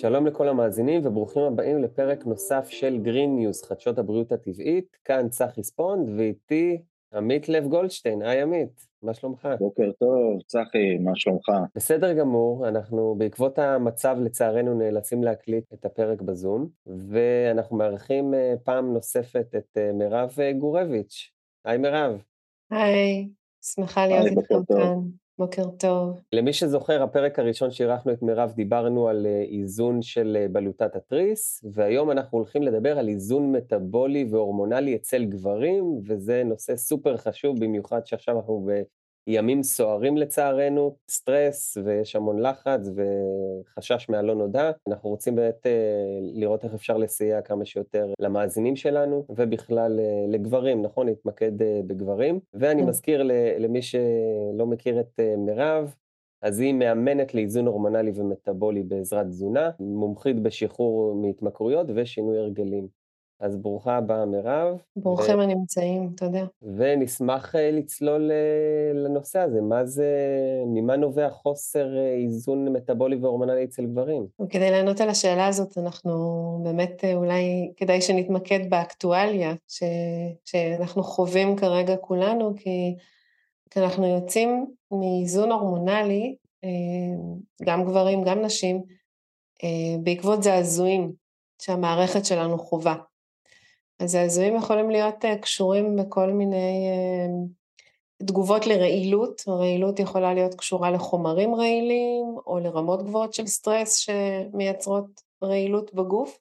שלום לכל המאזינים וברוכים הבאים לפרק נוסף של Green News, חדשות הבריאות הטבעית. כאן צחי ספונד ואיתי עמית לב גולדשטיין. היי עמית, מה שלומך? בוקר טוב, צחי, מה שלומך? בסדר גמור, אנחנו בעקבות המצב לצערנו נאלצים להקליט את הפרק בזום, ואנחנו מארחים אה, פעם נוספת את אה, מירב אה, גורביץ'. היי מירב. היי, שמחה להיות איתכם כאן. בוקר טוב. למי שזוכר, הפרק הראשון שאירחנו את מירב, דיברנו על אה, איזון של אה, בלוטת התריס, והיום אנחנו הולכים לדבר על איזון מטאבולי והורמונלי אצל גברים, וזה נושא סופר חשוב, במיוחד שעכשיו אנחנו ימים סוערים לצערנו, סטרס ויש המון לחץ וחשש מהלא נודע. אנחנו רוצים באמת אה, לראות איך אפשר לסייע כמה שיותר למאזינים שלנו, ובכלל אה, לגברים, נכון? להתמקד אה, בגברים. ואני כן. מזכיר למי שלא מכיר את מירב, אז היא מאמנת לאיזון הורמונלי ומטאבולי בעזרת תזונה, מומחית בשחרור מהתמכרויות ושינוי הרגלים. אז ברוכה הבאה, מירב. ברוכים ו... הנמצאים, תודה. ונשמח אה, לצלול אה, לנושא הזה, מה זה, ממה נובע חוסר אה, איזון מטאבולי והורמונלי אצל גברים? כדי לענות על השאלה הזאת, אנחנו באמת אולי כדאי שנתמקד באקטואליה ש... שאנחנו חווים כרגע כולנו, כי, כי אנחנו יוצאים מאיזון הורמונלי, גם גברים, גם נשים, בעקבות זעזועים שהמערכת שלנו חווה. אז הזעזועים יכולים להיות אה, קשורים בכל מיני אה, תגובות לרעילות, הרעילות יכולה להיות קשורה לחומרים רעילים או לרמות גבוהות של סטרס שמייצרות רעילות בגוף,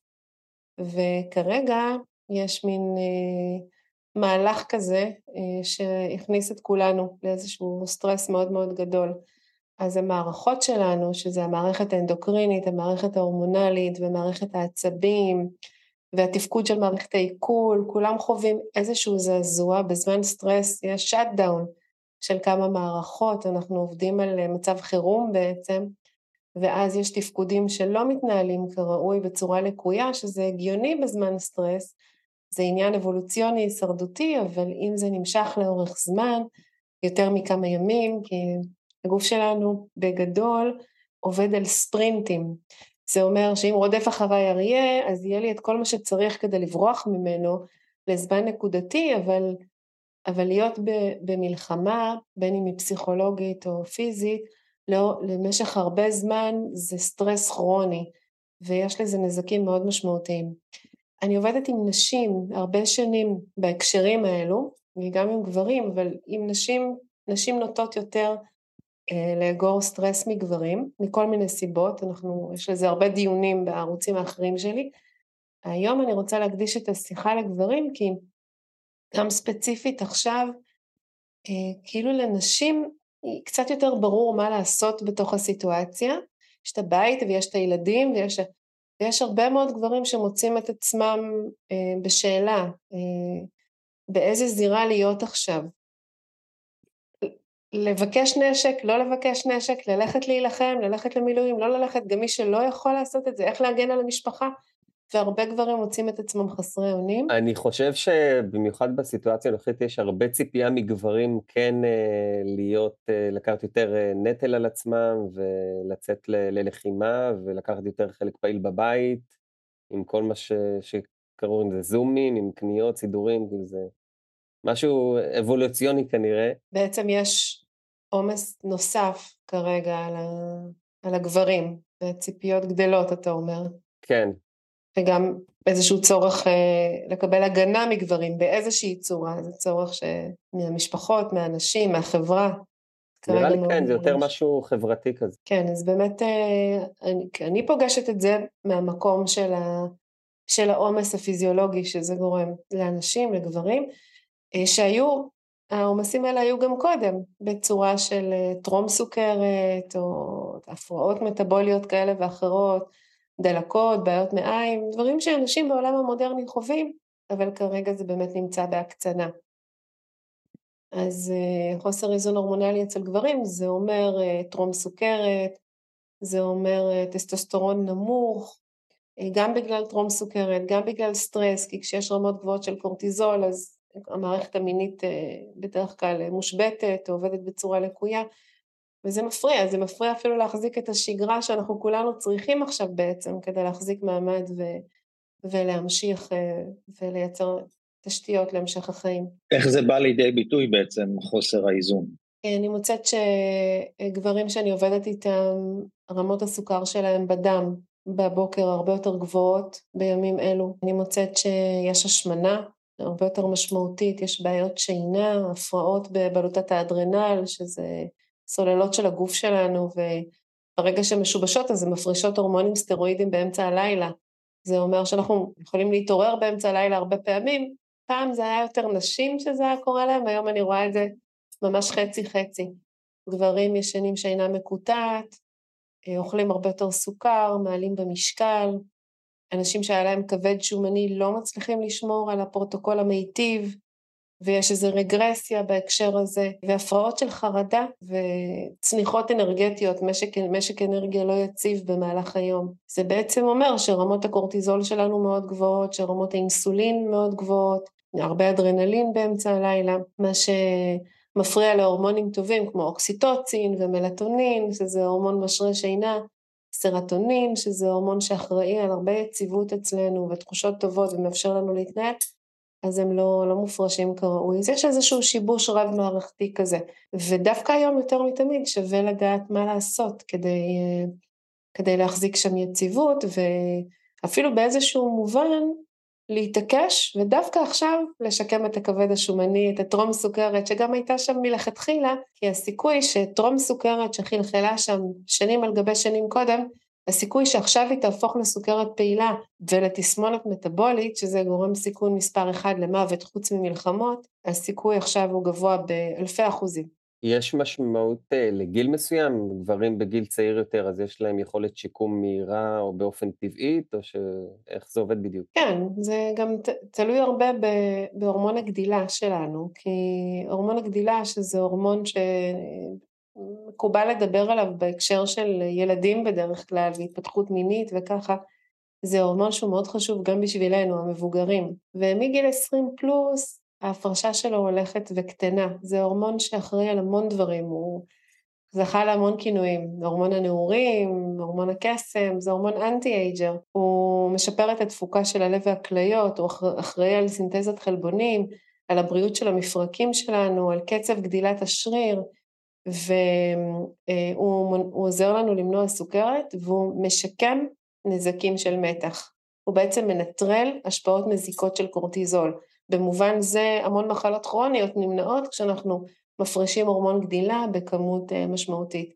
וכרגע יש מין אה, מהלך כזה שהכניס את כולנו לאיזשהו סטרס מאוד מאוד גדול. אז המערכות שלנו, שזה המערכת האנדוקרינית, המערכת ההורמונלית ומערכת העצבים, והתפקוד של מערכת העיכול, כולם חווים איזשהו זעזוע, בזמן סטרס יש shutdown של כמה מערכות, אנחנו עובדים על אה, מצב חירום בעצם, ואז יש תפקודים שלא מתנהלים כראוי בצורה לקויה, שזה הגיוני בזמן סטרס, זה עניין אבולוציוני הישרדותי, אבל אם זה נמשך לאורך זמן, יותר מכמה ימים, כי הגוף שלנו בגדול עובד על ספרינטים. זה אומר שאם רודף אחריי אריה, אז יהיה לי את כל מה שצריך כדי לברוח ממנו לזמן נקודתי, אבל, אבל להיות במלחמה, בין אם היא פסיכולוגית או פיזית, לא, למשך הרבה זמן זה סטרס כרוני, ויש לזה נזקים מאוד משמעותיים. אני עובדת עם נשים הרבה שנים בהקשרים האלו, וגם עם גברים, אבל עם נשים, נשים נוטות יותר לאגור סטרס מגברים, מכל מיני סיבות, אנחנו, יש לזה הרבה דיונים בערוצים האחרים שלי. היום אני רוצה להקדיש את השיחה לגברים, כי גם ספציפית עכשיו, אה, כאילו לנשים קצת יותר ברור מה לעשות בתוך הסיטואציה. יש את הבית ויש את הילדים ויש, ויש הרבה מאוד גברים שמוצאים את עצמם אה, בשאלה, באיזה זירה להיות עכשיו. לבקש נשק, לא לבקש נשק, ללכת להילחם, ללכת למילואים, לא ללכת, גם מי שלא יכול לעשות את זה, איך להגן על המשפחה, והרבה גברים מוצאים את עצמם חסרי אונים. אני חושב שבמיוחד בסיטואציה הנוכחית יש הרבה ציפייה מגברים כן אה, להיות, אה, לקחת יותר אה, נטל על עצמם ולצאת ל- ללחימה ולקחת יותר חלק פעיל בבית, עם כל מה ש- שקראו לזה זומים, עם קניות, סידורים, כאילו זה משהו אבולוציוני כנראה. בעצם יש עומס נוסף כרגע על, ה... על הגברים, וציפיות גדלות, אתה אומר. כן. וגם איזשהו צורך אה, לקבל הגנה מגברים באיזושהי צורה, זה צורך ש... מהמשפחות, מהאנשים, מהחברה. נראה לי כן, זה יותר משהו חברתי כזה. כן, אז באמת אה, אני, אני פוגשת את זה מהמקום של, ה, של העומס הפיזיולוגי שזה גורם לאנשים, לגברים, אה, שהיו העומסים האלה היו גם קודם, בצורה של אה, טרום סוכרת, או הפרעות מטבוליות כאלה ואחרות, דלקות, בעיות מעיים, דברים שאנשים בעולם המודרני חווים, אבל כרגע זה באמת נמצא בהקצנה. אז אה, חוסר איזון הורמונלי אצל גברים זה אומר אה, טרום סוכרת, זה אומר טסטוסטרון נמוך, גם בגלל טרום סוכרת, גם בגלל סטרס, כי כשיש רמות גבוהות של קורטיזול אז המערכת המינית אה, בדרך כלל מושבתת או עובדת בצורה לקויה, וזה מפריע, זה מפריע אפילו להחזיק את השגרה שאנחנו כולנו צריכים עכשיו בעצם, כדי להחזיק מעמד ו, ולהמשיך אה, ולייצר תשתיות להמשך החיים. איך זה בא לידי ביטוי בעצם, חוסר האיזון? אני מוצאת שגברים שאני עובדת איתם, רמות הסוכר שלהם בדם בבוקר הרבה יותר גבוהות בימים אלו. אני מוצאת שיש השמנה הרבה יותר משמעותית, יש בעיות שינה, הפרעות בבלוטת האדרנל, שזה סוללות של הגוף שלנו, וברגע שהן משובשות אז הן מפרישות הורמונים סטרואידים באמצע הלילה. זה אומר שאנחנו יכולים להתעורר באמצע הלילה הרבה פעמים. פעם זה היה יותר נשים שזה היה קורה להם, היום אני רואה את זה ממש חצי חצי. גברים ישנים שינה מקוטעת, אה, אוכלים הרבה יותר סוכר, מעלים במשקל, אנשים שהיה להם כבד שומני לא מצליחים לשמור על הפרוטוקול המיטיב, ויש איזו רגרסיה בהקשר הזה, והפרעות של חרדה וצניחות אנרגטיות, משק, משק אנרגיה לא יציב במהלך היום. זה בעצם אומר שרמות הקורטיזול שלנו מאוד גבוהות, שרמות האינסולין מאוד גבוהות, הרבה אדרנלין באמצע הלילה, מה שמפריע להורמונים טובים כמו אוקסיטוצין ומלטונין, שזה הורמון משרה שינה, סרטונין, שזה הורמון שאחראי על הרבה יציבות אצלנו ותחושות טובות ומאפשר לנו להתנהל, אז הם לא, לא מופרשים כראוי. אז יש איזשהו שיבוש רב-מערכתי כזה. ודווקא היום יותר מתמיד שווה לדעת מה לעשות כדי, כדי להחזיק שם יציבות, ואפילו באיזשהו מובן להתעקש, ודווקא עכשיו לשקם את הכבד השומני, את הטרום סוכרת, שגם הייתה שם מלכתחילה, כי הסיכוי שטרום סוכרת שחלחלה שם שנים על גבי שנים קודם, הסיכוי שעכשיו היא תהפוך לסוכרת פעילה ולתסמונת מטבולית, שזה גורם סיכון מספר אחד למוות חוץ ממלחמות, הסיכוי עכשיו הוא גבוה באלפי אחוזים. יש משמעות אה, לגיל מסוים? גברים בגיל צעיר יותר, אז יש להם יכולת שיקום מהירה או באופן טבעית, או שאיך זה עובד בדיוק? כן, זה גם ת, תלוי הרבה ב, בהורמון הגדילה שלנו, כי הורמון הגדילה, שזה הורמון שמקובל לדבר עליו בהקשר של ילדים בדרך כלל, והתפתחות מינית וככה, זה הורמון שהוא מאוד חשוב גם בשבילנו, המבוגרים. ומגיל 20 פלוס, ההפרשה שלו הולכת וקטנה. זה הורמון שאחראי על המון דברים, הוא זכה להמון כינויים, הורמון הנעורים, הורמון הקסם, זה הורמון אנטי-אייג'ר, הוא משפר את התפוקה של הלב והכליות, הוא אחראי על סינתזת חלבונים, על הבריאות של המפרקים שלנו, על קצב גדילת השריר, והוא עוזר לנו למנוע סוכרת, והוא משקם נזקים של מתח. הוא בעצם מנטרל השפעות מזיקות של קורטיזול. במובן זה המון מחלות כרוניות נמנעות כשאנחנו מפרישים הורמון גדילה בכמות אה, משמעותית.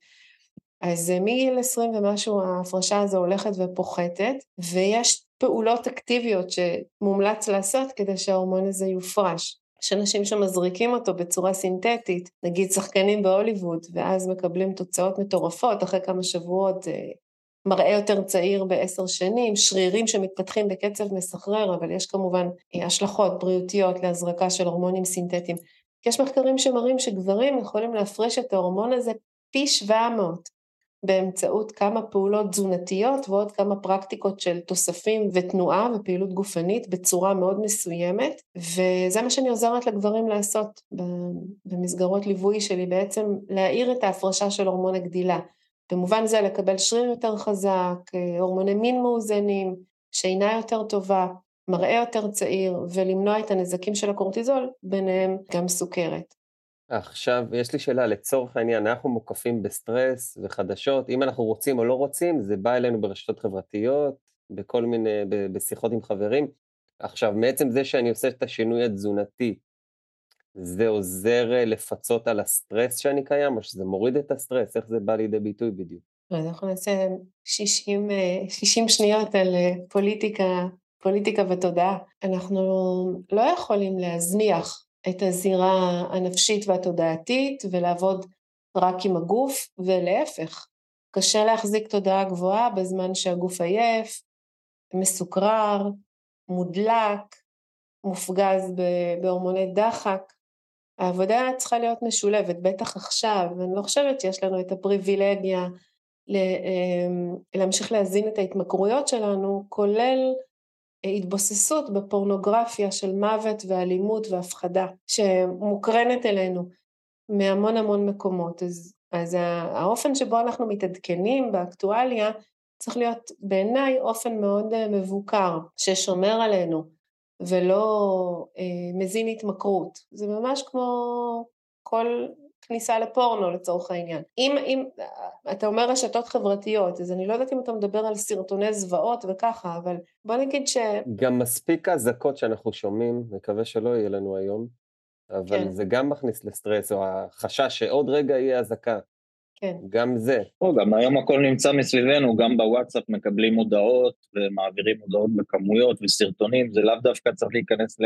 אז אה, מגיל 20 ומשהו ההפרשה הזו הולכת ופוחתת, ויש פעולות אקטיביות שמומלץ לעשות כדי שההורמון הזה יופרש. יש אנשים שמזריקים אותו בצורה סינתטית, נגיד שחקנים בהוליווד, ואז מקבלים תוצאות מטורפות, אחרי כמה שבועות אה, מראה יותר צעיר בעשר שנים, שרירים שמתפתחים בקצב מסחרר, אבל יש כמובן אה, השלכות בריאותיות להזרקה של הורמונים סינתטיים. יש מחקרים שמראים שגברים יכולים להפרש את ההורמון הזה פי 700 באמצעות כמה פעולות תזונתיות ועוד כמה פרקטיקות של תוספים ותנועה ופעילות גופנית בצורה מאוד מסוימת, וזה מה שאני עוזרת לגברים לעשות במסגרות ליווי שלי, בעצם להאיר את ההפרשה של הורמון הגדילה. במובן זה לקבל שריר יותר חזק, אה, הורמוני מין מאוזנים, שינה יותר טובה, מראה יותר צעיר, ולמנוע את הנזקים של הקורטיזול, ביניהם גם סוכרת. עכשיו, יש לי שאלה, לצורך העניין, אנחנו מוקפים בסטרס וחדשות, אם אנחנו רוצים או לא רוצים, זה בא אלינו ברשתות חברתיות, בכל מיני, בשיחות עם חברים. עכשיו, מעצם זה שאני עושה את השינוי התזונתי, זה עוזר אה, לפצות על הסטרס שאני קיים, או שזה מוריד את הסטרס? איך זה בא לידי ביטוי בדיוק? אז אנחנו נעשה 60, 60 אה, שניות על אה, פוליטיקה, פוליטיקה ותודעה. אנחנו לא יכולים להזניח את הזירה הנפשית והתודעתית ולעבוד רק עם הגוף, ולהפך. קשה להחזיק תודעה גבוהה בזמן שהגוף עייף, מסוקרר, מודלק, מופגז בהורמוני דחק. העבודה צריכה להיות משולבת, בטח עכשיו, ואני לא חושבת שיש לנו את הפריבילגיה אמ, להמשיך להזין את ההתמכרויות שלנו, כולל התבוססות בפורנוגרפיה של מוות ואלימות והפחדה, שמוקרנת אלינו מהמון המון מקומות. אז אז האופן שבו אנחנו מתעדכנים באקטואליה צריך להיות בעיניי אופן מאוד אה, מבוקר, ששומר עלינו ולא אה, מזין התמכרות. זה ממש כמו כל כניסה לפורנו לצורך העניין. אם, אם אתה אומר רשתות חברתיות, אז אני לא יודעת אם אתה מדבר על סרטוני זוועות וככה, אבל בוא נגיד ש... גם מספיק אזעקות שאנחנו שומעים, מקווה שלא יהיה לנו היום, אבל כן. זה גם מכניס לסטרס, או החשש שעוד רגע יהיה אזעקה. כן. גם זה. או, גם היום הכל נמצא מסביבנו, גם בוואטסאפ מקבלים הודעות ומעבירים הודעות בכמויות וסרטונים, זה לאו דווקא צריך להיכנס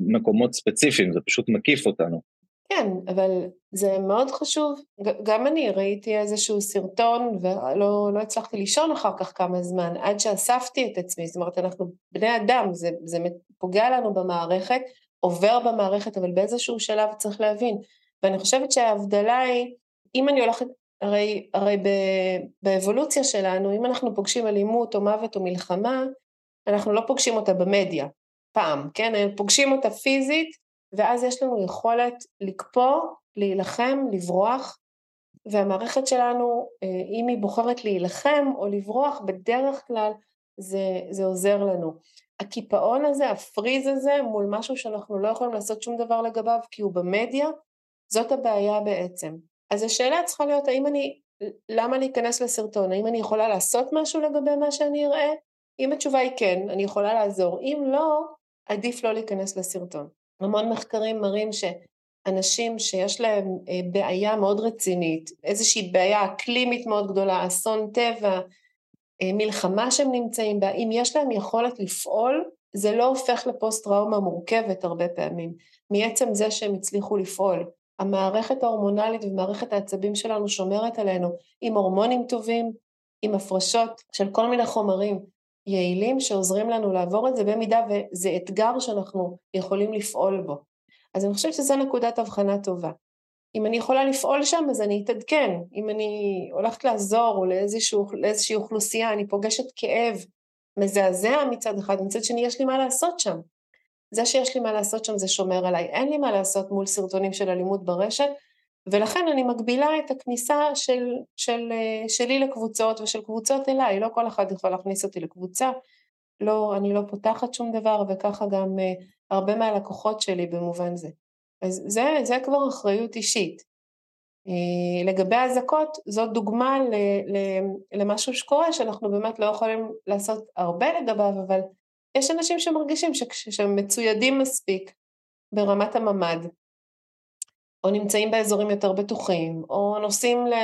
למקומות ספציפיים, זה פשוט מקיף אותנו. כן, אבל זה מאוד חשוב. גם אני ראיתי איזשהו סרטון ולא לא הצלחתי לישון אחר כך כמה זמן, עד שאספתי את עצמי. זאת אומרת, אנחנו בני אדם, זה, זה פוגע לנו במערכת, עובר במערכת, אבל באיזשהו שלב צריך להבין. ואני חושבת שההבדלה היא, אם אני הולכת, הרי, הרי ב, באבולוציה שלנו, אם אנחנו פוגשים אלימות או מוות או מלחמה, אנחנו לא פוגשים אותה במדיה, פעם, כן? פוגשים אותה פיזית, ואז יש לנו יכולת לקפוא, להילחם, לברוח, והמערכת שלנו, אה, אם היא בוחרת להילחם או לברוח, בדרך כלל זה, זה עוזר לנו. הקיפאון הזה, הפריז הזה, מול משהו שאנחנו לא יכולים לעשות שום דבר לגביו כי הוא במדיה, זאת הבעיה בעצם. אז השאלה צריכה להיות, האם אני, למה אני אכנס לסרטון? האם אני יכולה לעשות משהו לגבי מה שאני אראה? אם התשובה היא כן, אני יכולה לעזור. אם לא, עדיף לא להיכנס לסרטון. המון מחקרים מראים שאנשים שיש להם אה, בעיה מאוד רצינית, איזושהי בעיה אקלימית מאוד גדולה, אסון טבע, אה, מלחמה שהם נמצאים בה, אם יש להם יכולת לפעול, זה לא הופך לפוסט טראומה מורכבת הרבה פעמים, מעצם זה שהם הצליחו לפעול. המערכת ההורמונלית ומערכת העצבים שלנו שומרת עלינו עם הורמונים טובים, עם הפרשות של כל מיני חומרים יעילים שעוזרים לנו לעבור את זה במידה וזה אתגר שאנחנו יכולים לפעול בו. אז אני חושבת שזו נקודת הבחנה טובה. אם אני יכולה לפעול שם אז אני אתעדכן, אם אני הולכת לעזור לאיזשהו, לאיזושהי אוכלוסייה, אני פוגשת כאב מזעזע מצד אחד, מצד שני יש לי מה לעשות שם. זה שיש לי מה לעשות שם זה שומר עליי, אין לי מה לעשות מול סרטונים של אלימות ברשת, ולכן אני מגבילה את הכניסה של, של, אה, שלי לקבוצות ושל קבוצות אליי, לא כל אחד יכול להכניס אותי לקבוצה, לא, אני לא פותחת שום דבר וככה גם uh, הרבה מהלקוחות שלי במובן זה. אז זה, זה כבר אחריות אישית. Uh, לגבי אזעקות, זאת דוגמה ל, ל, למשהו שקורה שאנחנו באמת לא יכולים לעשות הרבה לגביו, אבל יש אנשים שמרגישים שהם מצוידים מספיק ברמת הממ"ד, או נמצאים באזורים יותר בטוחים, או נוסעים ל...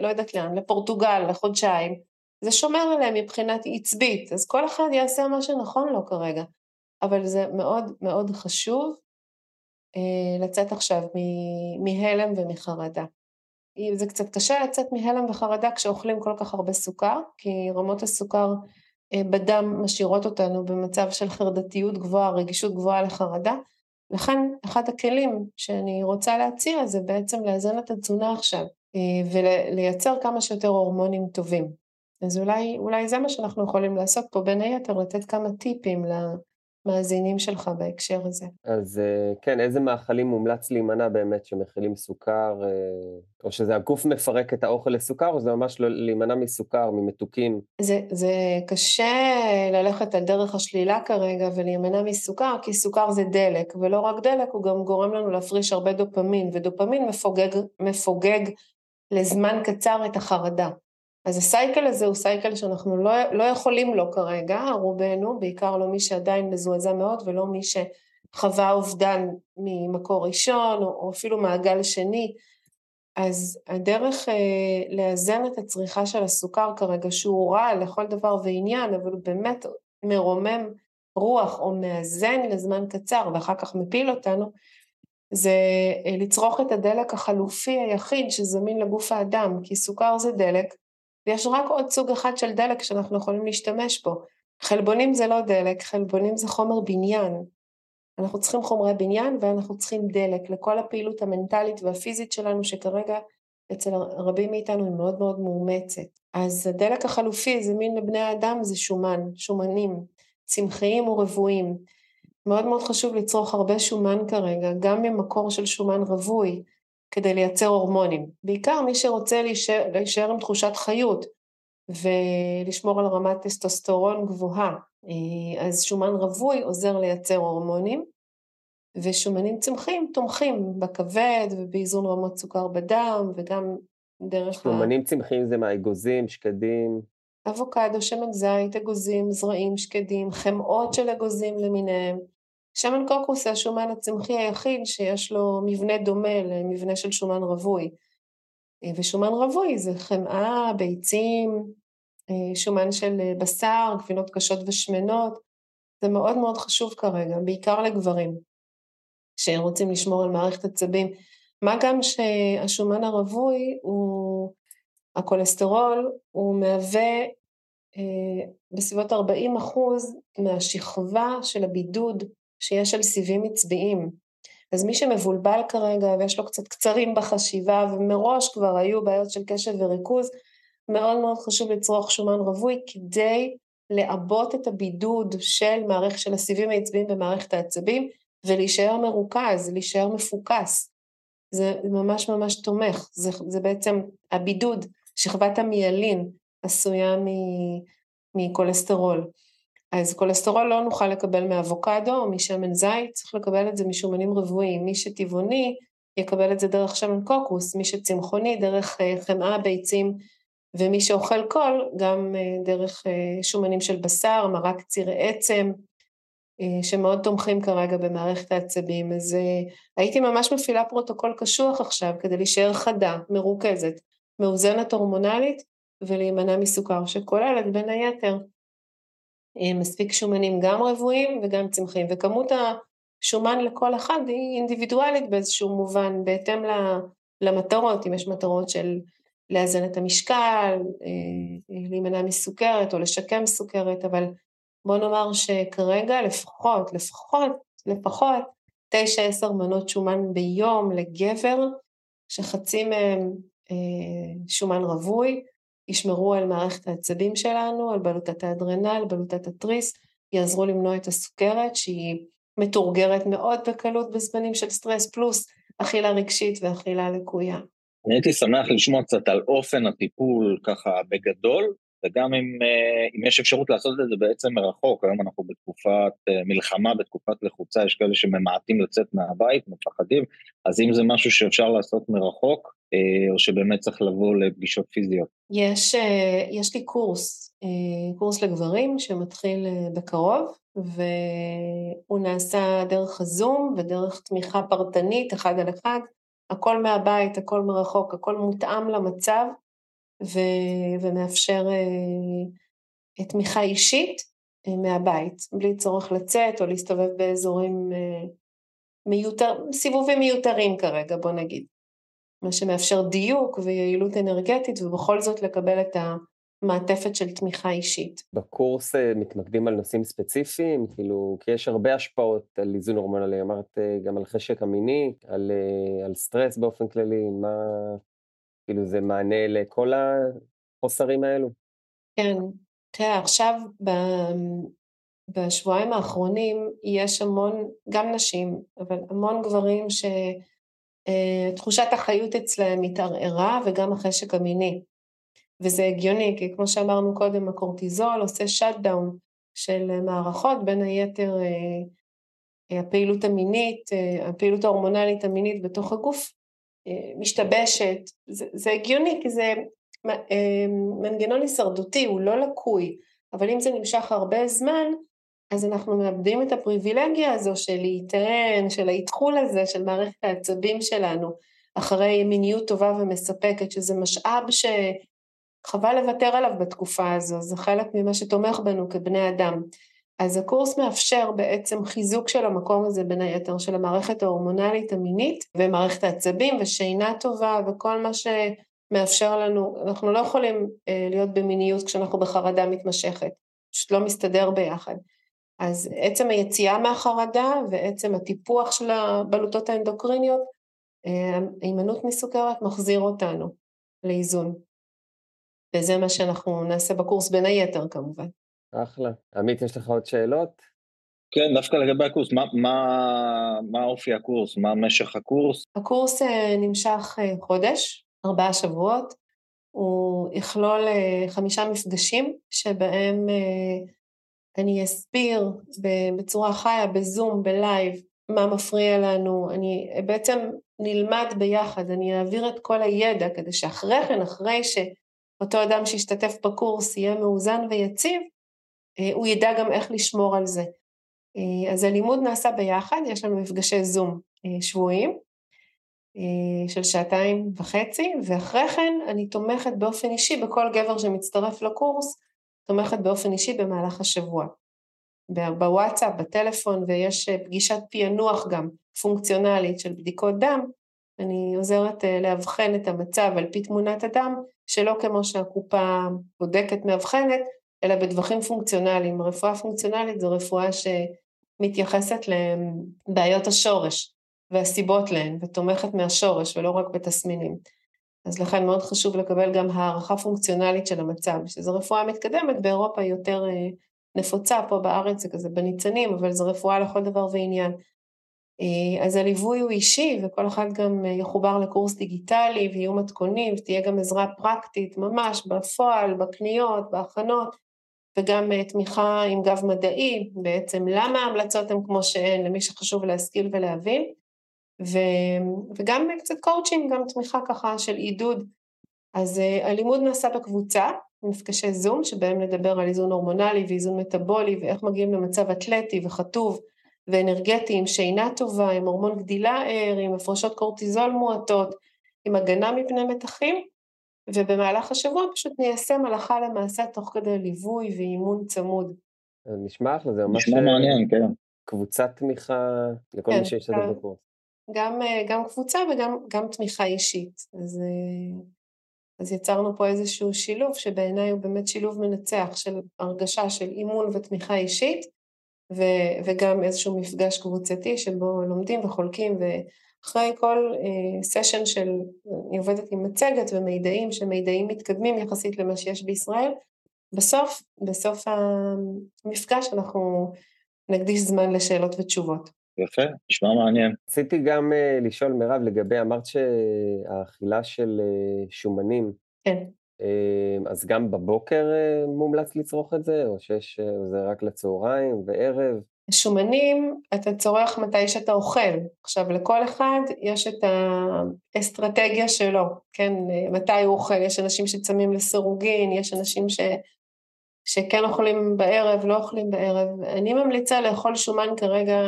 לא יודעת לאן, לפורטוגל לחודשיים, זה שומר עליהם מבחינת עצבית, אז כל אחד יעשה מה שנכון לו כרגע, אבל זה מאוד מאוד חשוב אה, לצאת עכשיו מהלם ומחרדה. זה קצת קשה לצאת מהלם וחרדה כשאוכלים כל כך הרבה סוכר, כי רמות הסוכר בדם משאירות אותנו במצב של חרדתיות גבוהה, רגישות גבוהה לחרדה, לכן אחד הכלים שאני רוצה להציע זה בעצם לאזן את התזונה עכשיו אה, ולייצר כמה שיותר הורמונים טובים. אז אולי, אולי זה מה שאנחנו יכולים לעשות פה, בין היתר לתת כמה טיפים למאזינים שלך בהקשר הזה. אז אה, כן, איזה מאכלים מומלץ להימנע באמת שמכילים סוכר, אה, או שזה הגוף מפרק את האוכל לסוכר, או זה ממש לא להימנע מסוכר, ממתוקים? זה, זה קשה ללכת על דרך השלילה כרגע ולהימנע מסוכר, כי סוכר זה דלק, ולא רק דלק, הוא גם גורם לנו להפריש הרבה דופמין, ודופמין מפוגג, מפוגג לזמן קצר את החרדה. אז הסייקל הזה הוא סייקל שאנחנו לא, לא יכולים לו כרגע, רובנו, בעיקר לא מי שעדיין מזועזע מאוד ולא מי שחווה אובדן ממקור ראשון או, או אפילו מעגל שני. אז הדרך אה, לאזן את הצריכה של הסוכר כרגע, שהוא רע לכל דבר ועניין, אבל הוא באמת מרומם רוח או מאזן לזמן קצר ואחר כך מפיל אותנו, זה אה, לצרוך את הדלק החלופי היחיד שזמין לגוף האדם, כי סוכר זה דלק, ויש רק עוד סוג אחד של דלק שאנחנו יכולים להשתמש בו. חלבונים זה לא דלק, חלבונים זה חומר בניין. אנחנו צריכים חומרי בניין ואנחנו צריכים דלק לכל הפעילות המנטלית והפיזית שלנו שכרגע אצל רבים מאיתנו היא מאוד מאוד מאומצת. אז הדלק החלופי זה מין לבני האדם זה שומן, שומנים, צמחיים ורבועים. מאוד מאוד חשוב לצרוך הרבה שומן כרגע, גם ממקור של שומן רווי, כדי לייצר הורמונים. בעיקר מי שרוצה להישאר, להישאר עם תחושת חיות ולשמור על רמת טסטוסטרון גבוהה. אה, אז שומן רווי עוזר לייצר הורמונים, ושומנים צמחיים תומכים בכבד ובאיזון רמות סוכר בדם וגם דרך שומנים ה... צמחיים זה מה, אגוזים, שקדים? אבוקדו, שמן זית, אגוזים, זרעים, שקדים, חמאות של אגוזים למיניהם. שמן קוקוס זה השומן הצמחי היחיד שיש לו מבנה דומה למבנה של שומן רווי. ושומן רווי זה חמאה, ביצים, שומן של בשר, גבינות קשות ושמנות. זה מאוד מאוד חשוב כרגע, בעיקר לגברים, שרוצים לשמור על מערכת עצבים. מה גם שהשומן הרווי הוא, הכולסטרול, הוא מהווה אה, בסביבות 40 אחוז מהשכבה של הבידוד שיש על סיבים עצביים. אז מי שמבולבל כרגע ויש לו קצת קצרים בחשיבה ומראש כבר היו בעיות של קשב וריכוז, מאוד מאוד חשוב לצרוך שומן רווי כדי לעבות את הבידוד של מערכת של הסיבים העצביים במערכת העצבים ולהישאר מרוכז, להישאר מפוקס. זה ממש ממש תומך, זה, זה בעצם הבידוד, שכבת המיילין עשויה מכולסטרול. אז כולסטרול לא נוכל לקבל מאבוקדו או משמן זית, צריך לקבל את זה משומנים רבועים. מי שטבעוני יקבל את זה דרך שמן קוקוס, מי שצמחוני דרך אה, חמאה, ביצים, ומי שאוכל הכול גם אה, דרך אה, שומנים של בשר, מרק צירי עצם, שמאוד תומכים כרגע במערכת העצבים. אז הייתי ממש מפעילה פרוטוקול קשוח עכשיו כדי להישאר חדה, מרוכזת, מאוזנת הורמונלית ולהימנע מסוכר, שכוללת בין היתר מספיק שומנים גם רוויים וגם צמחיים, וכמות השומן לכל אחד היא אינדיבידואלית באיזשהו מובן, בהתאם למטרות, אם יש מטרות של לאזן את המשקל, אה, להימנע מסוכרת או לשקם סוכרת, אבל בוא נאמר שכרגע לפחות, לפחות, לפחות, תשע עשר מנות שומן ביום לגבר, שחצי מהם אה, שומן רווי, ישמרו על מערכת העצבים שלנו, על בלוטת האדרנל, בלוטת התריס, יעזרו למנוע את הסוכרת שהיא מתורגרת מאוד בקלות בזמנים של סטרס, פלוס אכילה רגשית ואכילה לקויה. אני הייתי שמח לשמוע קצת על אופן הטיפול ככה בגדול, וגם אם, אה, אם יש אפשרות לעשות את זה בעצם מרחוק, היום אנחנו בתקופת אה, מלחמה, בתקופת לחוצה, יש כאלה שממעטים לצאת מהבית, מפחדים, אז אם זה משהו שאפשר לעשות מרחוק, אה, או שבאמת צריך לבוא לפגישות פיזיות. יש, יש לי קורס, קורס לגברים שמתחיל בקרוב, והוא נעשה דרך הזום ודרך תמיכה פרטנית, אחד על אחד, הכל מהבית, הכל מרחוק, הכל מותאם למצב. ו- ומאפשר uh, תמיכה אישית uh, מהבית, בלי צורך לצאת או להסתובב באזורים uh, מיותר, סיבובים מיותרים כרגע, בוא נגיד. מה שמאפשר דיוק ויעילות אנרגטית ובכל זאת לקבל את המעטפת של תמיכה אישית. בקורס מתמקדים על נושאים ספציפיים? כאילו, כי יש הרבה השפעות על איזון הורמונלי, אמרת גם על חשק המיני, על, על סטרס באופן כללי, מה, כאילו זה מענה לכל החוסרים האלו? כן, תראה עכשיו ב... בשבועיים האחרונים יש המון, גם נשים, אבל המון גברים שתחושת אה, החיות אצלם התערערה וגם החשק המיני. וזה הגיוני, כי כמו שאמרנו קודם, הקורטיזול עושה שאט דאון של מערכות, בין היתר אה, הפעילות המינית, אה, הפעילות ההורמונלית המינית בתוך הגוף אה, משתבשת, זה, זה הגיוני כי זה אה, מנגנון הישרדותי, הוא לא לקוי, אבל אם זה נמשך הרבה זמן, אז אנחנו מאבדים את הפריבילגיה הזו של להיטען, של האתחול הזה, של מערכת העצבים שלנו, אחרי מיניות טובה ומספקת, שזה משאב שחבל לוותר עליו בתקופה הזו, זה חלק ממה שתומך בנו כבני אדם. אז הקורס מאפשר בעצם חיזוק של המקום הזה בין היתר של המערכת ההורמונלית המינית ומערכת העצבים ושינה טובה וכל מה שמאפשר לנו, אנחנו לא יכולים אה, להיות במיניות כשאנחנו בחרדה מתמשכת, פשוט לא מסתדר ביחד. אז עצם היציאה מהחרדה ועצם הטיפוח של הבלוטות האנדוקריניות, אה, הימנעות מסוכרת מחזיר אותנו לאיזון. וזה מה שאנחנו נעשה בקורס בין היתר כמובן. אחלה. עמית, יש לך עוד שאלות? כן, דווקא לגבי הקורס, מה, מה, מה אופי הקורס? מה משך הקורס? הקורס נמשך חודש, ארבעה שבועות. הוא יכלול חמישה מפגשים שבהם אני אסביר בצורה חיה, בזום, בלייב, מה מפריע לנו, אני בעצם נלמד ביחד, אני אעביר את כל הידע כדי שאחרי כן, אחרי שאותו אדם שהשתתף בקורס יהיה מאוזן ויציב, אה, הוא ידע גם איך לשמור על זה. אה, אז הלימוד נעשה ביחד, יש לנו מפגשי זום אה, שבועיים של שעתיים וחצי, ואחרי כן אני תומכת באופן אישי בכל גבר שמצטרף לקורס, תומכת באופן אישי במהלך השבוע. בוואטסאפ, בטלפון, ויש אה, פגישת פענוח גם פונקציונלית של בדיקות דם, אני עוזרת אה, לאבחן את המצב על פי תמונת הדם, שלא כמו שהקופה בודקת מאבחנת, אלא בטווחים פונקציונליים. רפואה פונקציונלית זו רפואה שמתייחסת לבעיות השורש והסיבות להן, ותומכת מהשורש ולא רק בתסמינים. אז לכן מאוד חשוב לקבל גם הערכה פונקציונלית של המצב, שזו רפואה מתקדמת, באירופה יותר אה, נפוצה, פה בארץ זה כזה בניצנים, אבל זו רפואה לכל דבר ועניין. אה, אז הליווי הוא אישי, וכל אחד גם אה, יחובר לקורס דיגיטלי, ויהיו מתכונים, ותהיה גם עזרה פרקטית ממש בפועל, בקניות, בהכנות, וגם תמיכה עם גב מדעי, בעצם למה ההמלצות הן כמו שהן, למי שחשוב להשכיל ולהבין. ו, וגם קצת קואוצ'ינג, גם תמיכה ככה של עידוד. אז אה, הלימוד נעשה בקבוצה, מפגשי זום, שבהם נדבר על איזון הורמונלי ואיזון מטאבולי ואיך מגיעים למצב אתלטי וחטוב ואנרגטי עם שינה טובה, עם הורמון גדילה ער, עם הפרשות קורטיזול מועטות, עם הגנה מפני מתחים, ובמהלך השבוע פשוט ניישם הלכה למעשה תוך כדי ליווי ואימון צמוד. נשמע אחלה, זה ממש... נשמע מעניין, כן. קבוצת תמיכה לכל כן, מי שיש לזה בקורס. גם, אה, גם קבוצה וגם גם תמיכה אישית. אז, אה, אז יצרנו פה איזשהו שילוב שבעיניי הוא באמת שילוב מנצח של הרגשה של אימון ותמיכה אישית, ו, וגם איזשהו מפגש קבוצתי שבו לומדים וחולקים, ואחרי כל אה, סשן של, אני עובדת עם מצגת ומידעים, שמידעים מתקדמים יחסית למה שיש בישראל, בסוף, בסוף המפגש אנחנו נקדיש זמן לשאלות ותשובות. יפה, נשמע מעניין. רציתי גם uh, לשאול, מירב, לגבי, אמרת שהאכילה של uh, שומנים, כן. Uh, אז גם בבוקר uh, מומלץ לצרוך את זה, או שיש, uh, זה רק לצהריים וערב? שומנים אתה צורך מתי שאתה אוכל. עכשיו, לכל אחד יש את האסטרטגיה שלו, כן? מתי הוא אוכל, יש אנשים שצמים לסירוגין, יש אנשים ש... שכן אוכלים בערב, לא אוכלים בערב. אני ממליצה לאכול שומן כרגע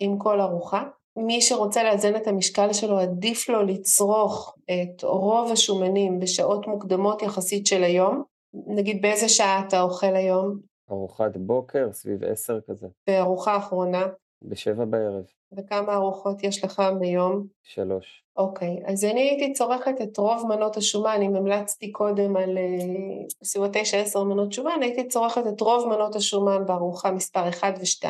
עם כל ארוחה. מי שרוצה לאזן את המשקל שלו, עדיף לו לצרוך את רוב השומנים בשעות מוקדמות יחסית של היום. נגיד באיזה שעה אתה אוכל היום? ארוחת בוקר, סביב עשר כזה. וארוחה אחרונה? בשבע בערב. וכמה ארוחות יש לך ביום? שלוש. אוקיי, אז אני הייתי צורכת את רוב מנות השומן, אם המלצתי קודם על בסביבות תשע עשר מנות שומן, הייתי צורכת את רוב מנות השומן בארוחה מספר 1 ו-2,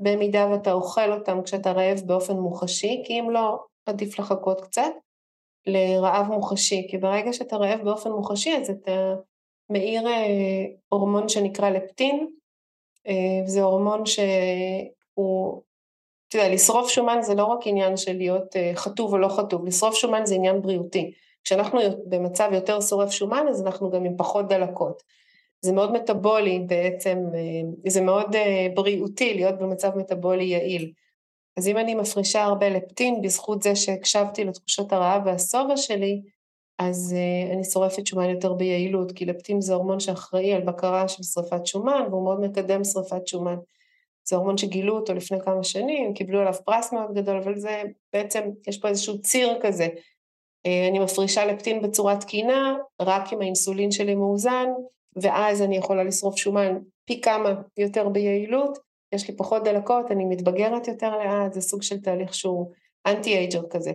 במידה ואתה אוכל אותם כשאתה רעב באופן מוחשי, כי אם לא, עדיף לחכות קצת לרעב מוחשי, כי ברגע שאתה רעב באופן מוחשי אז אתה מאיר אה, הורמון שנקרא לפטין, אה, זה הורמון שהוא, אתה יודע, לשרוף שומן זה לא רק עניין של להיות אה, חטוב או לא חטוב, לשרוף שומן זה עניין בריאותי. כשאנחנו במצב יותר שורף שומן אז אנחנו גם עם פחות דלקות. זה מאוד מטאבולי בעצם, אה, זה מאוד אה, בריאותי להיות במצב מטאבולי יעיל. אז אם אני מפרישה הרבה לפטין בזכות זה שהקשבתי לתחושות הרעב והשובע שלי, אז uh, אני שורפת שומן יותר ביעילות, כי לפטין זה הורמון שאחראי על בקרה של שרפת שומן, והוא מאוד מקדם שרפת שומן. זה הורמון שגילו אותו לפני כמה שנים, קיבלו עליו פרס מאוד גדול, אבל זה בעצם, יש פה איזשהו ציר כזה. Uh, אני מפרישה לפטין בצורה תקינה, רק אם האינסולין שלי מאוזן, ואז אני יכולה לשרוף שומן פי כמה יותר ביעילות, יש לי פחות דלקות, אני מתבגרת יותר לאט, זה סוג של תהליך שהוא אנטי-אייג'ר כזה.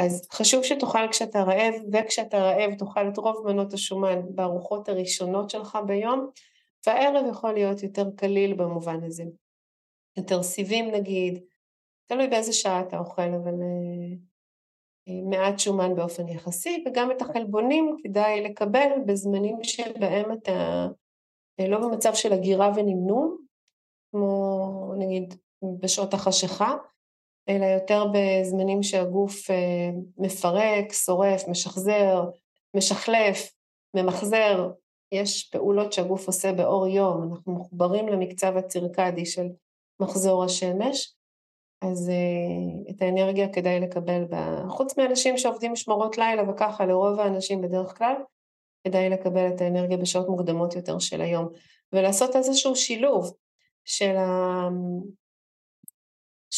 אז חשוב שתאכל כשאתה רעב, וכשאתה רעב תאכל את רוב מנות השומן בארוחות הראשונות שלך ביום, והערב יכול להיות יותר קליל במובן הזה. יותר סיבים נגיד, תלוי באיזה שעה אתה אוכל, אבל uh, מעט שומן באופן יחסי, וגם את החלבונים כדאי לקבל בזמנים שבהם אתה אה, לא במצב של הגירה ונמנום, כמו נגיד בשעות החשיכה, אלא יותר בזמנים שהגוף אה, מפרק, שורף, משחזר, משחלף, ממחזר, יש פעולות שהגוף עושה באור יום, אנחנו מחוברים למקצב הצירקדי של מחזור השמש, אז uh, את האנרגיה כדאי לקבל, בה, חוץ מאנשים שעובדים משמרות לילה וככה, לרוב האנשים בדרך כלל, כדאי לקבל את האנרגיה בשעות מוקדמות יותר של היום, ולעשות איזשהו שילוב של.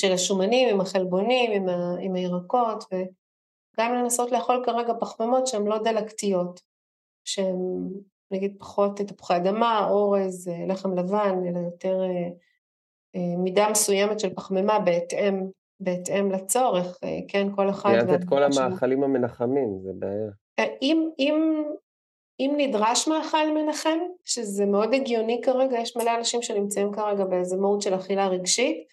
של השומנים עם החלבונים, עם, ה... עם הירקות, וגם לנסות לאכול כרגע פחמימות שהן לא דלקתיות, שהן נגיד פחות תפוחי אדמה, אורז, אה, לחם לבן, אלא יותר אה, אה, מידה מסוימת של פחמימה בהתאם, בהתאם לצורך, כן, כל אחד... ציינת את כל המאכלים. המנחמים, זה בעיה. אם, אם, אם נדרש מאכל מנחם, שזה מאוד הגיוני כרגע, יש מלא אנשים שנמצאים כרגע באיזה מהות של אכילה רגשית,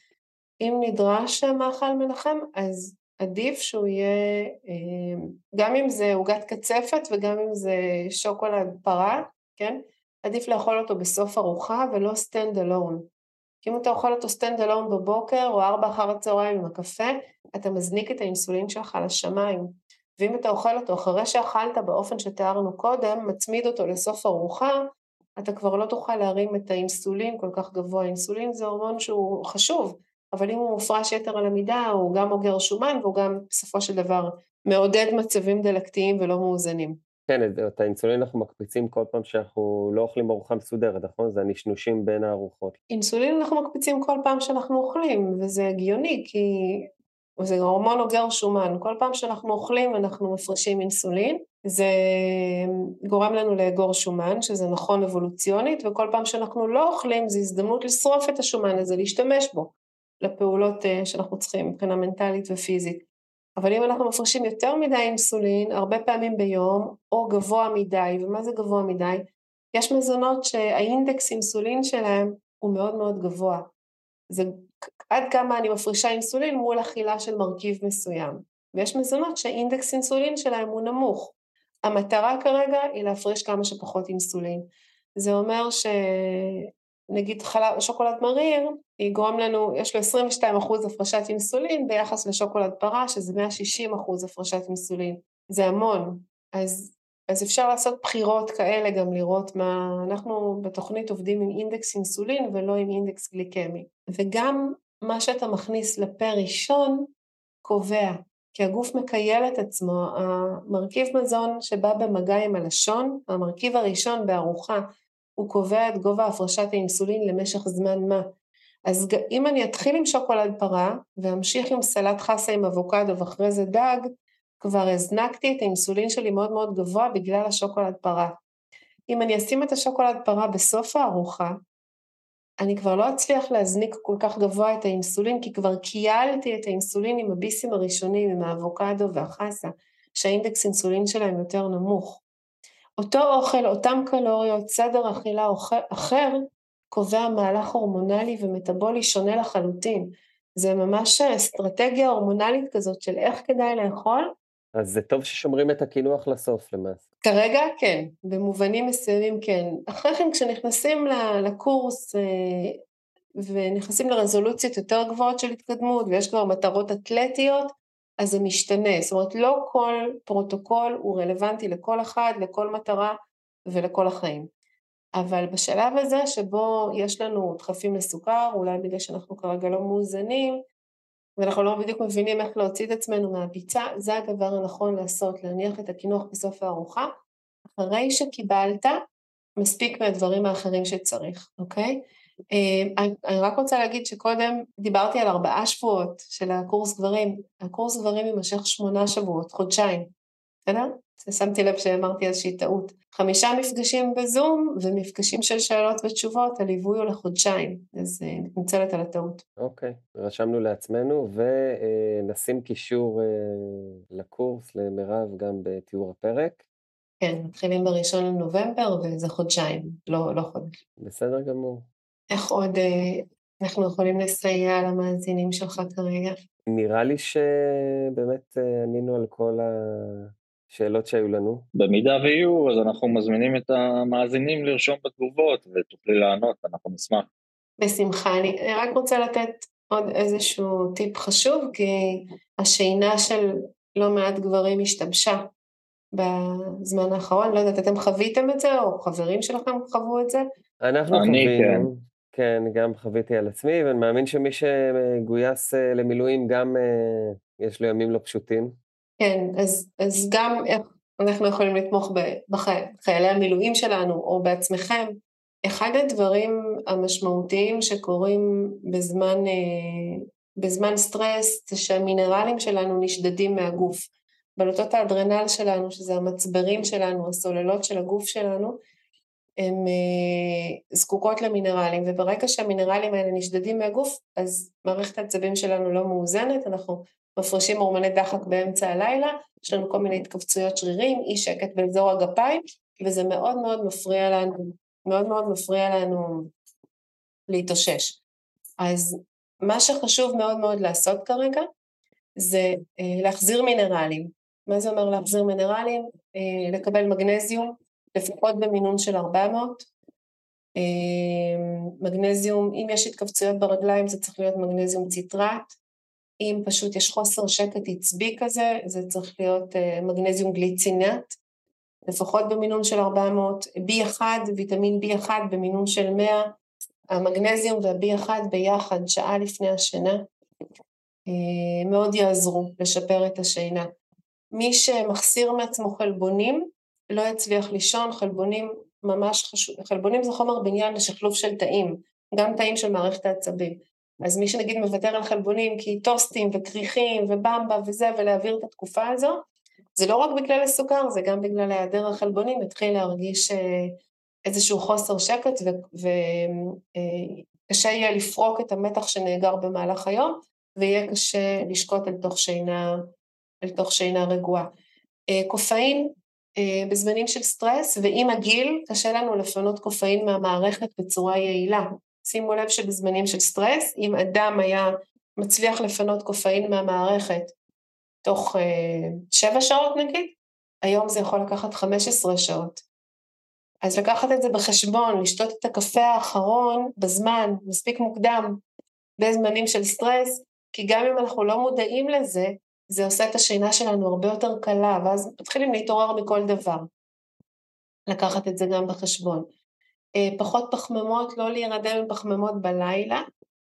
אם נדרש מאכל מנחם, אז עדיף שהוא יהיה, אה, גם אם זה עוגת קצפת וגם אם זה שוקולד פרה, כן? עדיף לאכול אותו בסוף ארוחה ולא stand alone. כי אם אתה אוכל אותו stand alone בבוקר או ארבע אחר הצהריים עם הקפה, אתה מזניק את האינסולין שלך לשמיים. ואם אתה אוכל אותו אחרי שאכלת באופן שתיארנו קודם, מצמיד אותו לסוף ארוחה, אתה כבר לא תוכל להרים את האינסולין כל כך גבוה. אינסולין זה הורמון שהוא חשוב, אבל אם הוא מופרש יתר על המידה, הוא גם אוגר שומן והוא גם בסופו של דבר מעודד מצבים דלקתיים ולא מאוזנים. כן, את האינסולין אנחנו מקפיצים כל פעם שאנחנו לא אוכלים ארוחה מסודרת, נכון? זה הנשנושים בין הארוחות. אינסולין אנחנו מקפיצים כל פעם שאנחנו אוכלים, וזה הגיוני, כי זה הורמון אוגר שומן. כל פעם שאנחנו אוכלים אנחנו מפרישים אינסולין, זה גורם לנו לאגור שומן, שזה נכון אבולוציונית, וכל פעם שאנחנו לא אוכלים זה הזדמנות לשרוף את השומן הזה, להשתמש בו. לפעולות אה, שאנחנו צריכים מבחינה מנטלית ופיזית. אבל אם אנחנו מפרישים יותר מדי אינסולין, הרבה פעמים ביום, או גבוה מדי, ומה זה גבוה מדי? יש מזונות שהאינדקס אינסולין שלהם הוא מאוד מאוד גבוה. זה עד כמה אני מפרישה אינסולין מול אכילה של מרכיב מסוים. ויש מזונות שהאינדקס אינסולין שלהם הוא נמוך. המטרה כרגע היא להפריש כמה שפחות אינסולין. זה אומר ש... נגיד חלב, שוקולד מריר, יגרום לנו, יש לו 22 אחוז הפרשת אינסולין ביחס לשוקולד פרה, שזה 160 אחוז הפרשת אינסולין. זה המון. אז, אז אפשר לעשות בחירות כאלה, גם לראות מה... אנחנו בתוכנית עובדים עם אינדקס אינסולין ולא עם אינדקס גליקמי. וגם מה שאתה מכניס לפה ראשון קובע, כי הגוף מקייל את עצמו. המרכיב מזון שבא במגע עם הלשון, המרכיב הראשון בארוחה, הוא קובע את גובה הפרשת האינסולין למשך זמן מה. אז אם אני אתחיל עם שוקולד פרה ואמשיך עם סלט חסה עם אבוקדו ואחרי זה דג, כבר הזנקתי את האינסולין שלי מאוד מאוד גבוה בגלל השוקולד פרה. אם אני אשים את השוקולד פרה בסוף הארוחה, אני כבר לא אצליח להזניק כל כך גבוה את האינסולין, כי כבר קיילתי את האינסולין עם הביסים הראשונים, עם האבוקדו והחסה, שהאינדקס אינסולין שלהם יותר נמוך. אותו אוכל, אותם קלוריות, סדר אכילה אחר, קובע מהלך הורמונלי ומטבולי שונה לחלוטין. זה ממש אסטרטגיה הורמונלית כזאת של איך כדאי לאכול. אז זה טוב ששומרים את הקינוח לסוף למעשה. כרגע כן, במובנים מסוימים כן. אחרי כן כשנכנסים לקורס אה, ונכנסים לרזולוציות יותר גבוהות של התקדמות ויש כבר מטרות אתלטיות, אז זה משתנה. זאת אומרת, לא כל פרוטוקול הוא רלוונטי לכל אחד, לכל מטרה ולכל החיים. אבל בשלב הזה שבו יש לנו דחפים לסוכר, אולי בגלל שאנחנו כרגע לא מאוזנים, ואנחנו לא בדיוק מבינים איך להוציא את עצמנו מהביצה, זה הדבר הנכון לעשות, להניח את הקינוח בסוף הארוחה, אחרי שקיבלת מספיק מהדברים האחרים שצריך, אוקיי? אה, אני רק רוצה להגיד שקודם דיברתי על ארבעה שבועות של הקורס גברים, הקורס גברים יימשך שמונה שבועות, חודשיים, בסדר? שמתי לב שאמרתי איזושהי טעות. חמישה מפגשים בזום ומפגשים של שאלות ותשובות, הליווי הוא לחודשיים, אז אה, מתנצלת על הטעות. אוקיי, okay, רשמנו לעצמנו ונשים קישור אה, לקורס למירב גם בתיאור הפרק. כן, מתחילים בראשון לנובמבר וזה חודשיים, לא, לא חודש. בסדר גמור. איך עוד אה, אנחנו יכולים לסייע למאזינים שלך כרגע? נראה לי שבאמת אה, ענינו על כל השאלות שהיו לנו. במידה ויהיו, אז אנחנו מזמינים את המאזינים לרשום בתגובות ותוכלי לענות, אנחנו נשמח. בשמחה. אני רק רוצה לתת עוד איזשהו טיפ חשוב, כי השינה של לא מעט גברים השתבשה בזמן האחרון. לא יודעת, אתם חוויתם את זה, או חברים שלכם חוו את זה? אנחנו חווינו, כן. גם חוויתי על עצמי, ואני מאמין שמי שגויס אה, למילואים גם אה, יש לו ימים לא פשוטים. כן, אז, אז גם איך אנחנו יכולים לתמוך בחיילי המילואים שלנו, או בעצמכם, אחד הדברים המשמעותיים שקורים בזמן, אה, בזמן סטרס זה שהמינרלים שלנו נשדדים מהגוף. בלוטות האדרנל שלנו, שזה המצברים שלנו, הסוללות של הגוף שלנו, הן אה, זקוקות למינרלים, וברגע שהמינרלים האלה נשדדים מהגוף, אז מערכת העצבים שלנו לא מאוזנת, אנחנו מפרישים הורמוני דחק באמצע הלילה, יש לנו כל מיני התכווצויות שרירים, אי שקט באזור הגפיים, וזה מאוד מאוד מפריע לנו מאוד מאוד מפריע לנו להתאושש. אז מה שחשוב מאוד מאוד לעשות כרגע זה אה, להחזיר מינרלים. מה זה אומר להחזיר מינרלים? אה, לקבל מגנזיום, לפחות במינון של 400. אה, מגנזיום, אם יש התכווצויות ברגליים זה צריך להיות מגנזיום ציטרט, אם פשוט יש חוסר שקט עצבי כזה, זה צריך להיות מגנזיום גליצינט, לפחות במינון של 400, B1, ויטמין B1 במינון של 100, המגנזיום וה-B1 ביחד שעה לפני השינה, אה, מאוד יעזרו לשפר את השינה. מי שמחסיר מעצמו חלבונים לא יצליח לישון, חלבונים ממש חשוב, חלבונים זה חומר בניין לשחלוף של תאים, גם תאים של מערכת העצבים. אז מי שנגיד מוותר על חלבונים כי טוסטים וכריכים ובמבה וזה ולהעביר את התקופה הזו, זה לא רק בגלל הסוכר, זה גם בגלל היעדר החלבונים, התחיל להרגיש אה, איזשהו חוסר שקט וקשה אה, יהיה לפרוק את המתח שנאגר במהלך היום, ויהיה קשה לשקוט אל תוך שינה, אל תוך שינה רגועה. אה, קפאין בזמנים של סטרס, ועם הגיל קשה לנו לפנות קפאין מהמערכת בצורה יעילה. שימו לב שבזמנים של סטרס, אם אדם היה מצליח לפנות קפאין מהמערכת תוך אה, שבע שעות נגיד, היום זה יכול לקחת חמש עשרה שעות. אז לקחת את זה בחשבון, לשתות את הקפה האחרון בזמן, מספיק מוקדם, בזמנים של סטרס, כי גם אם אנחנו לא מודעים לזה, זה עושה את השינה שלנו הרבה יותר קלה, ואז מתחילים להתעורר מכל דבר. לקחת את זה גם בחשבון. אה, פחות פחמימות, לא להירדם עם פחמימות בלילה,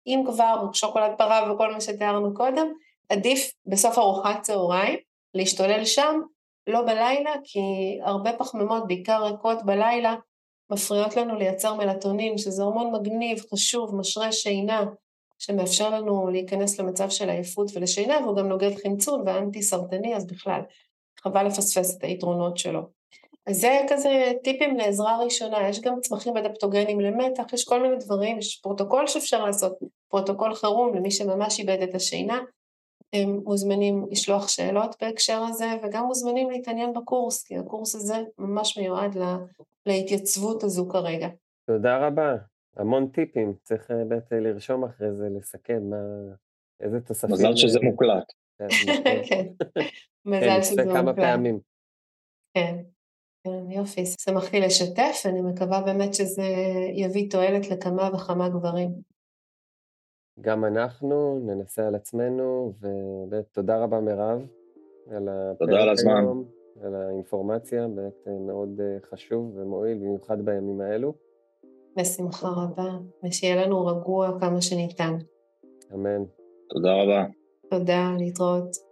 אם כבר שוקולד פרה וכל מה שתיארנו קודם, עדיף בסוף ארוחת צהריים להשתולל שם, לא בלילה, כי הרבה פחמימות, בעיקר ריקות בלילה, מפריעות לנו לייצר מלטונין, שזה הורמון מגניב, חשוב, משרה שינה, שמאפשר לנו להיכנס למצב של עייפות ולשינה, והוא גם נוגד חמצון ואנטי סרטני, אז בכלל, חבל לפספס את היתרונות שלו. אז זה כזה טיפים לעזרה ראשונה, יש גם צמחים אדפטוגנים למתח, יש כל מיני דברים, יש פרוטוקול שאפשר לעשות, פרוטוקול חירום למי שממש איבד את השינה, הם מוזמנים לשלוח שאלות בהקשר הזה וגם מוזמנים להתעניין בקורס, כי הקורס הזה ממש מיועד לה, להתייצבות הזו כרגע. תודה רבה, המון טיפים, צריך אה, באמת אה, לרשום אחרי זה, לסכם מה, איזה תוספים. מזל שזה מוקלט. כן. כן. מזל שזה מוקלט. כמה פעמים. כן, כן, יופי, שמחתי לשתף, אני מקווה באמת שזה יביא תועלת לכמה וכמה גברים. גם אנחנו ננסה על עצמנו, ובאמת תודה רבה מירב על תודה על הזמן. היום, על האינפורמציה, באמת אה, מאוד אה, חשוב ומועיל, במיוחד בימים האלו. בשמחה רבה, ושיהיה לנו רגוע כמה שניתן. אמן. תודה רבה. תודה, להתראות.